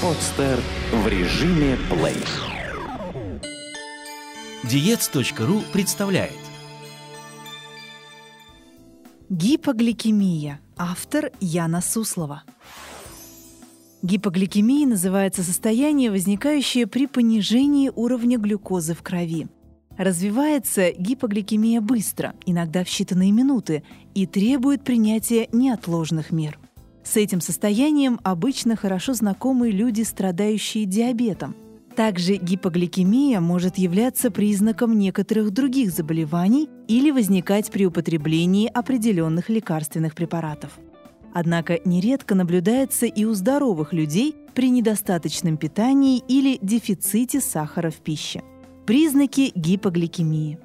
Подстер в режиме плей. Диец.ру представляет Гипогликемия. Автор Яна Суслова. Гипогликемией называется состояние, возникающее при понижении уровня глюкозы в крови. Развивается гипогликемия быстро, иногда в считанные минуты, и требует принятия неотложных мер. С этим состоянием обычно хорошо знакомы люди, страдающие диабетом. Также гипогликемия может являться признаком некоторых других заболеваний или возникать при употреблении определенных лекарственных препаратов. Однако нередко наблюдается и у здоровых людей при недостаточном питании или дефиците сахара в пище. Признаки гипогликемии.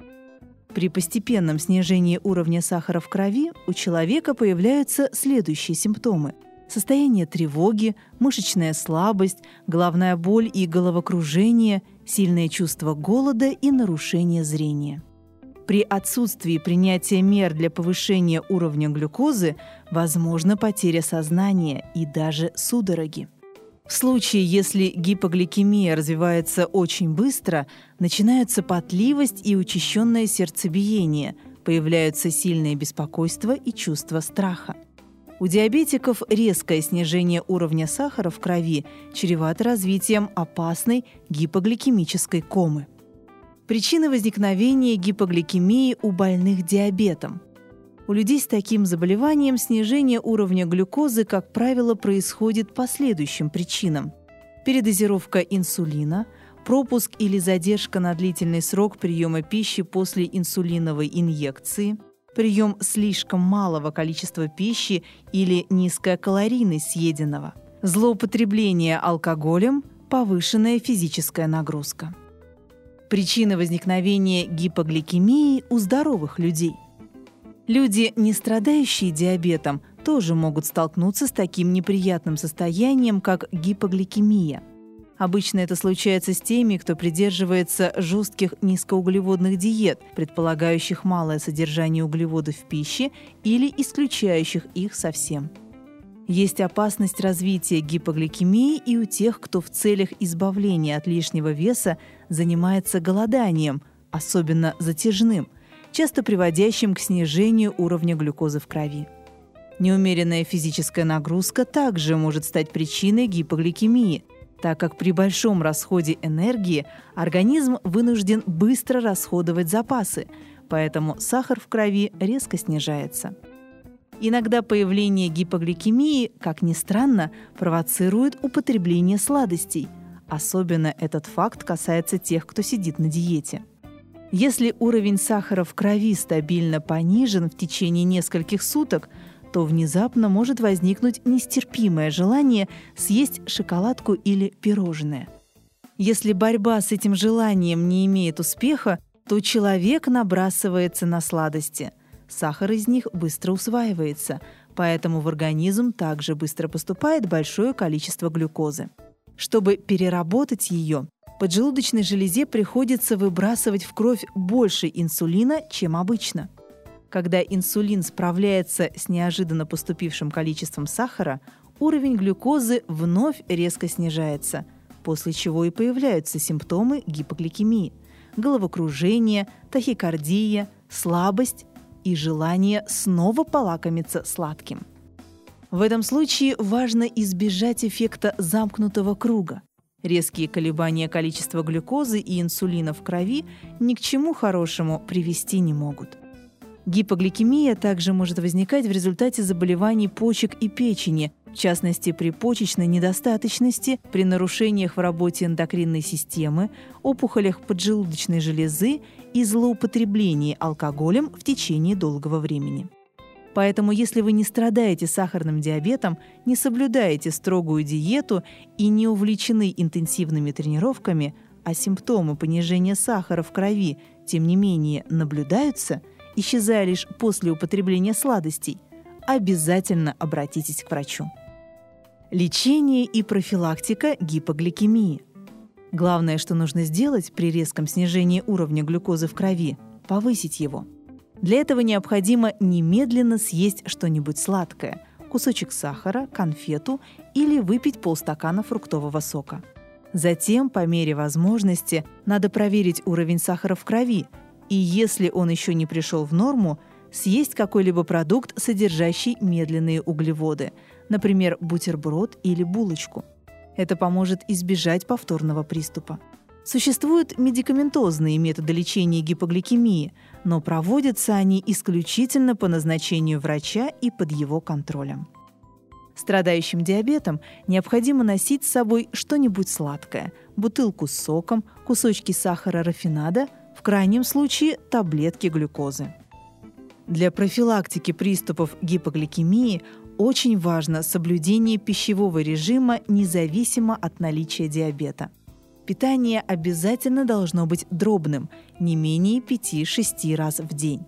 При постепенном снижении уровня сахара в крови у человека появляются следующие симптомы. Состояние тревоги, мышечная слабость, головная боль и головокружение, сильное чувство голода и нарушение зрения. При отсутствии принятия мер для повышения уровня глюкозы возможна потеря сознания и даже судороги. В случае, если гипогликемия развивается очень быстро, начинаются потливость и учащенное сердцебиение, появляются сильное беспокойство и чувство страха. У диабетиков резкое снижение уровня сахара в крови чревато развитием опасной гипогликемической комы. Причины возникновения гипогликемии у больных диабетом – у людей с таким заболеванием снижение уровня глюкозы, как правило, происходит по следующим причинам. Передозировка инсулина, пропуск или задержка на длительный срок приема пищи после инсулиновой инъекции, прием слишком малого количества пищи или низкая калорийность съеденного, злоупотребление алкоголем, повышенная физическая нагрузка. Причины возникновения гипогликемии у здоровых людей. Люди, не страдающие диабетом, тоже могут столкнуться с таким неприятным состоянием, как гипогликемия. Обычно это случается с теми, кто придерживается жестких низкоуглеводных диет, предполагающих малое содержание углеводов в пище или исключающих их совсем. Есть опасность развития гипогликемии и у тех, кто в целях избавления от лишнего веса занимается голоданием, особенно затяжным – часто приводящим к снижению уровня глюкозы в крови. Неумеренная физическая нагрузка также может стать причиной гипогликемии, так как при большом расходе энергии организм вынужден быстро расходовать запасы, поэтому сахар в крови резко снижается. Иногда появление гипогликемии, как ни странно, провоцирует употребление сладостей. Особенно этот факт касается тех, кто сидит на диете. Если уровень сахара в крови стабильно понижен в течение нескольких суток, то внезапно может возникнуть нестерпимое желание съесть шоколадку или пирожное. Если борьба с этим желанием не имеет успеха, то человек набрасывается на сладости. Сахар из них быстро усваивается, поэтому в организм также быстро поступает большое количество глюкозы. Чтобы переработать ее, поджелудочной железе приходится выбрасывать в кровь больше инсулина, чем обычно. Когда инсулин справляется с неожиданно поступившим количеством сахара, уровень глюкозы вновь резко снижается, после чего и появляются симптомы гипогликемии – головокружение, тахикардия, слабость и желание снова полакомиться сладким. В этом случае важно избежать эффекта замкнутого круга – Резкие колебания количества глюкозы и инсулина в крови ни к чему хорошему привести не могут. Гипогликемия также может возникать в результате заболеваний почек и печени, в частности при почечной недостаточности, при нарушениях в работе эндокринной системы, опухолях поджелудочной железы и злоупотреблении алкоголем в течение долгого времени. Поэтому, если вы не страдаете сахарным диабетом, не соблюдаете строгую диету и не увлечены интенсивными тренировками, а симптомы понижения сахара в крови, тем не менее, наблюдаются, исчезая лишь после употребления сладостей, обязательно обратитесь к врачу. Лечение и профилактика гипогликемии. Главное, что нужно сделать при резком снижении уровня глюкозы в крови – повысить его – для этого необходимо немедленно съесть что-нибудь сладкое – кусочек сахара, конфету или выпить полстакана фруктового сока. Затем, по мере возможности, надо проверить уровень сахара в крови, и если он еще не пришел в норму, съесть какой-либо продукт, содержащий медленные углеводы, например, бутерброд или булочку. Это поможет избежать повторного приступа. Существуют медикаментозные методы лечения гипогликемии, но проводятся они исключительно по назначению врача и под его контролем. Страдающим диабетом необходимо носить с собой что-нибудь сладкое – бутылку с соком, кусочки сахара рафинада, в крайнем случае таблетки глюкозы. Для профилактики приступов гипогликемии очень важно соблюдение пищевого режима независимо от наличия диабета – Питание обязательно должно быть дробным, не менее 5-6 раз в день.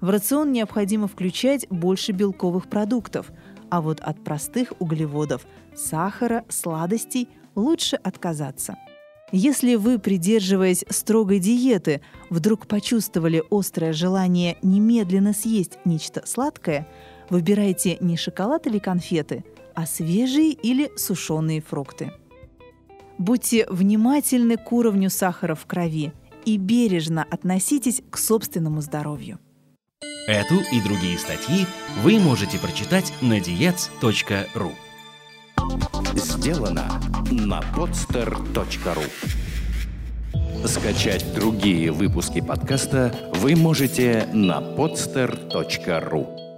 В рацион необходимо включать больше белковых продуктов, а вот от простых углеводов, сахара, сладостей лучше отказаться. Если вы, придерживаясь строгой диеты, вдруг почувствовали острое желание немедленно съесть нечто сладкое, выбирайте не шоколад или конфеты, а свежие или сушеные фрукты. Будьте внимательны к уровню сахара в крови и бережно относитесь к собственному здоровью. Эту и другие статьи вы можете прочитать на diets.ru Сделано на podster.ru Скачать другие выпуски подкаста вы можете на podster.ru